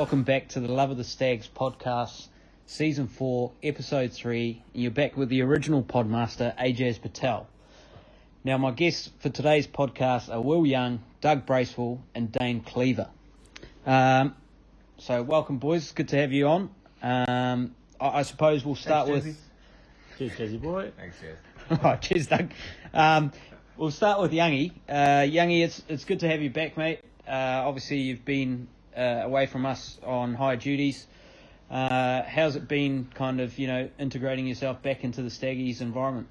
Welcome back to the Love of the Stags podcast, season four, episode three. And you're back with the original podmaster, Ajaz Patel. Now, my guests for today's podcast are Will Young, Doug Bracewell, and Dane Cleaver. Um, so, welcome, boys. Good to have you on. Um, I, I suppose we'll start Thanks, with. Cheers, Jazzy boy. Thanks, Jez. Right, cheers, Doug. Um, we'll start with Youngie. Uh, Youngie, it's it's good to have you back, mate. Uh, obviously, you've been uh, away from us on high duties. Uh, how's it been, kind of, you know, integrating yourself back into the Staggies environment?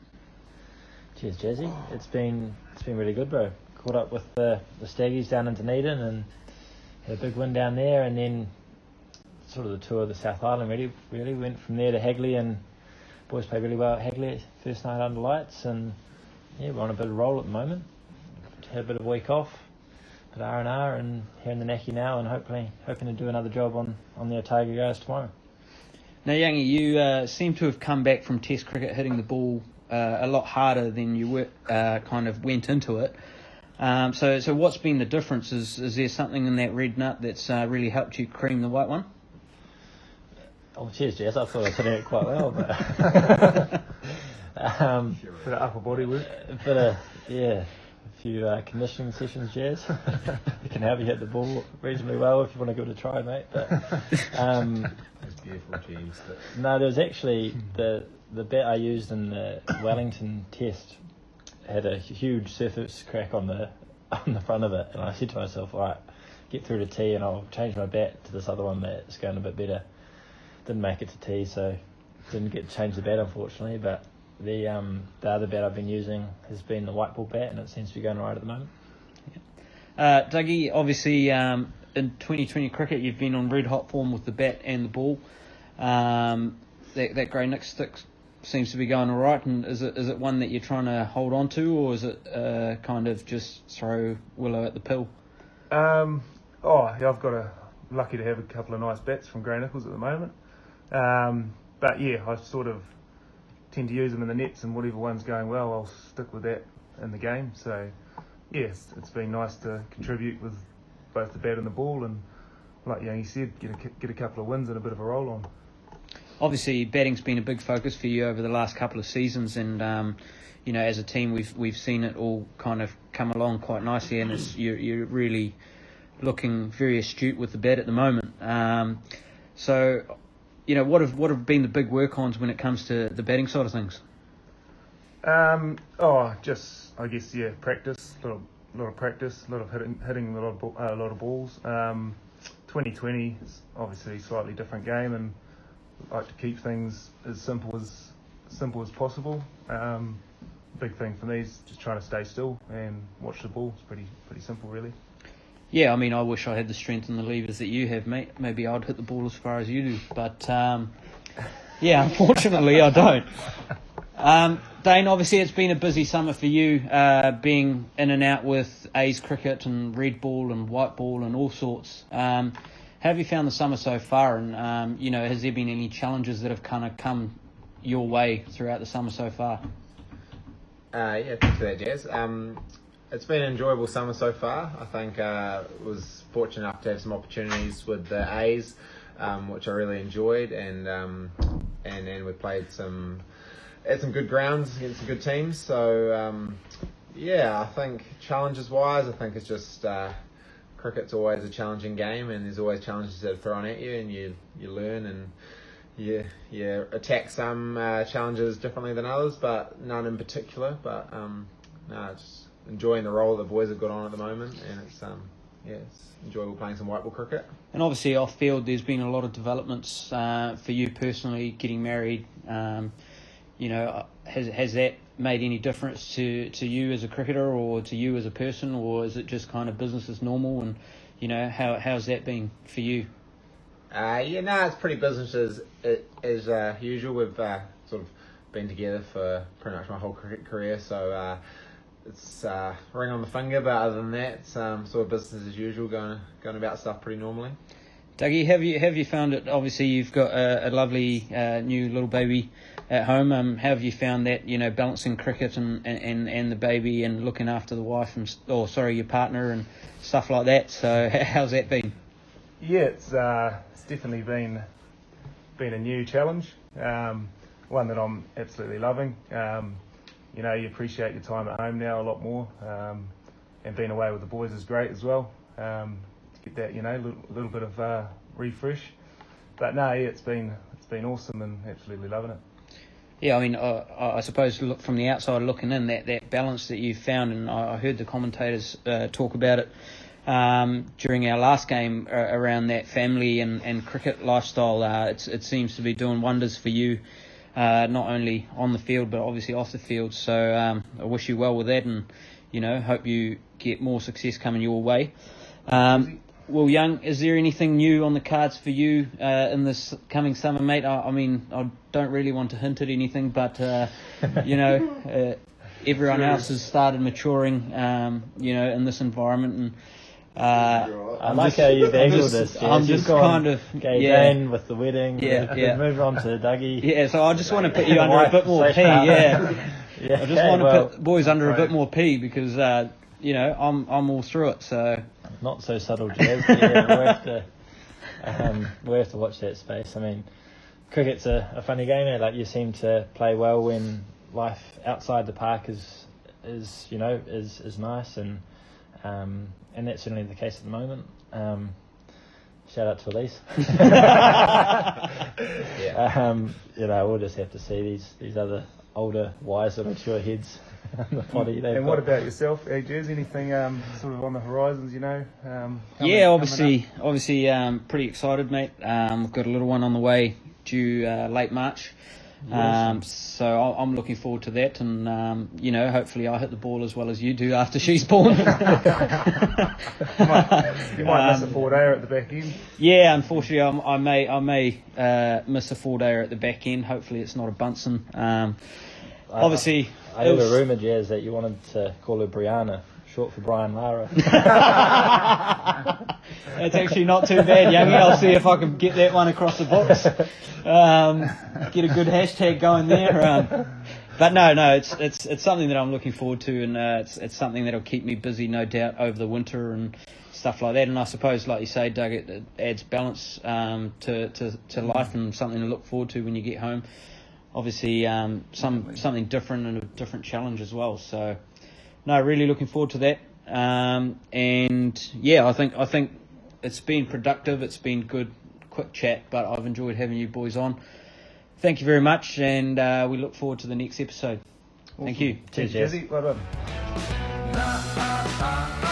Cheers, Jazzy. It's been it's been really good, bro. Caught up with the the Staggies down in Dunedin and had a big win down there, and then sort of the tour of the South Island. Really, really went from there to Hagley, and boys played really well at Hagley first night under lights, and yeah, we're on a bit of roll at the moment. Had a bit of a week off, bit R and R, and here in the Naki now, and hopefully hoping to do another job on on the Otago guys tomorrow. Now, Youngie, you uh, seem to have come back from Test cricket hitting the ball uh, a lot harder than you were, uh, kind of went into it. Um, so, so what's been the difference? Is, is there something in that red nut that's uh, really helped you cream the white one? Oh, cheers, Jess. I thought I was hitting it quite well, but um, Bit of upper body work. a bit of yeah, a few uh, conditioning sessions, Jazz. you can help you hit the ball reasonably well if you want to give it a try, mate. But um, Those beautiful dreams. That, no, there was actually the the bat I used in the Wellington test had a huge surface crack on the on the front of it, and I said to myself, all right, get through to tee, and I'll change my bat to this other one that's going a bit better. Didn't make it to tee, so didn't get to change the bat unfortunately, but. The um the other bat I've been using has been the white ball bat, and it seems to be going right at the moment. Uh, Dougie, obviously, um, in 2020 cricket, you've been on red hot form with the bat and the ball. Um, that that grey Nick stick seems to be going all right. And is it is it one that you're trying to hold on to, or is it uh, kind of just throw Willow at the pill? Um, oh, yeah, I've got a lucky to have a couple of nice bats from Gray-Nicolls at the moment. Um, but yeah, I sort of tend to use them in the nets, and whatever one's going well, I'll stick with that in the game. So yes, it's been nice to contribute with both the bat and the ball, and like Youngie said, get a, get a couple of wins and a bit of a roll on. Obviously, batting's been a big focus for you over the last couple of seasons, and um, you know, as a team, we've we've seen it all kind of come along quite nicely, and it's, you're you're really looking very astute with the bat at the moment. Um, so, you know, what have what have been the big work-ons when it comes to the batting side of things? Um, oh, just I guess yeah, practice, a lot, lot of practice, a lot of hitting, hitting a lot of uh, a lot of balls. Um, 2020 is obviously a slightly different game, and I like to keep things as simple as simple as possible. Um, big thing for me is just trying to stay still and watch the ball. It's pretty pretty simple, really. Yeah, I mean, I wish I had the strength and the levers that you have, mate. Maybe I'd hit the ball as far as you do, but um, yeah, unfortunately, I don't. Um, Dane, obviously, it's been a busy summer for you, uh, being in and out with A's cricket and red ball and white ball and all sorts. Um, how have you found the summer so far? And um, you know, has there been any challenges that have kind of come your way throughout the summer so far? uh, yeah, thanks for that, Jazz. Um, it's been an enjoyable summer so far. I think uh, was fortunate enough to have some opportunities with the A's, um, which I really enjoyed, and um, and and we played some at some good grounds against some good teams. So um, yeah, I think challenges wise, I think it's just uh, cricket's always a challenging game, and there's always challenges that are thrown at you, and you you learn and you you attack some uh, challenges differently than others, but none in particular. But um, no, just enjoying the role the boys have got on at the moment, and it's um, yeah, it's enjoyable playing some white ball cricket. And obviously, off field, there's been a lot of developments uh, for you personally, getting married. Um, you know, has has that made any difference to, to you as a cricketer or to you as a person, or is it just kind of business as normal? And you know, how how's that been for you? Uh, yeah, no, it's pretty business as as uh, usual. We've uh, sort of been together for pretty much my whole cricket career, so uh, it's uh, ring on the finger. But other than that, it's um, sort of business as usual, going going about stuff pretty normally. Dougie, have you have you found it? Obviously, you've got a, a lovely uh, new little baby at home. Um, how have you found that? You know, balancing cricket and, and, and the baby and looking after the wife and or sorry, your partner and stuff like that. So how's that been? yeah, it's uh, it's definitely been been a new challenge, um, one that I'm absolutely loving. Um, you know, you appreciate your time at home now a lot more, um, and being away with the boys is great as well. Um, to get that, you know, little, little bit of uh, refresh. But no, yeah, it's been it's been awesome and absolutely loving it. Yeah, I mean, uh, I suppose look from the outside looking in, that, that balance that you've found, and I, I heard the commentators uh, talk about it um, during our last game uh, around that family and, and cricket lifestyle. Uh, it seems to be doing wonders for you, uh, not only on the field but obviously off the field. So um, I wish you well with that, and you know, hope you get more success coming your way. Um, well, Young, is there anything new on the cards for you uh, in this coming summer, mate? I, I, mean, I don't really want to hint at anything, but uh, you know, uh, everyone else has started maturing, um, you know, in this environment, and uh, I like how you've angled this. Yes. I'm just kind of okay, yeah. Dane with the wedding. Yeah, yeah. Move on to Dougie. Yeah, so I just want to put you under a bit more P. Yeah, yeah. I just okay, want to well, put boys under right. a bit more P because uh, you know I'm I'm all through it. So not so subtle, Jazz. yeah, we have to um, we have to watch that space. I mean, cricket's a, a funny game. Eh? Like you seem to play well when life outside the park is is you know is is nice and um, and that's certainly the case at the moment. Um, shout out to Elise. yeah. um, you know, we'll just have to see these these other older, wiser, mature heads the potty. And what about yourself, AJs? Anything um, sort of on the horizons? You know? Um, coming, yeah, obviously, obviously, um, pretty excited, mate. Um, we've got a little one on the way due uh, late March. Um, so I'm looking forward to that, and um, you know, hopefully I hit the ball as well as you do after she's born. you might, you might miss a um, four dayer at the back end. Yeah, unfortunately, I'm, i may I may uh, miss a four dayer at the back end. Hopefully, it's not a Bunsen. Um, obviously, I, I heard was, a rumor, Jazz, that you wanted to call her Brianna short for Brian Lara. That's actually not too bad, Youngie. I'll see if I can get that one across the box. Um, get a good hashtag going there. Um, but no, no, it's it's it's something that I'm looking forward to, and uh, it's it's something that'll keep me busy, no doubt, over the winter and stuff like that. And I suppose, like you say, Doug, it, it adds balance um, to, to to life and something to look forward to when you get home. Obviously, um, some something different and a different challenge as well. So no, really looking forward to that. Um, and yeah, I think I think it's been productive. It's been good, quick chat, but I've enjoyed having you boys on. Thank you very much, and uh, we look forward to the next episode. Awesome. Thank you. Cheers, Jesse. Well done.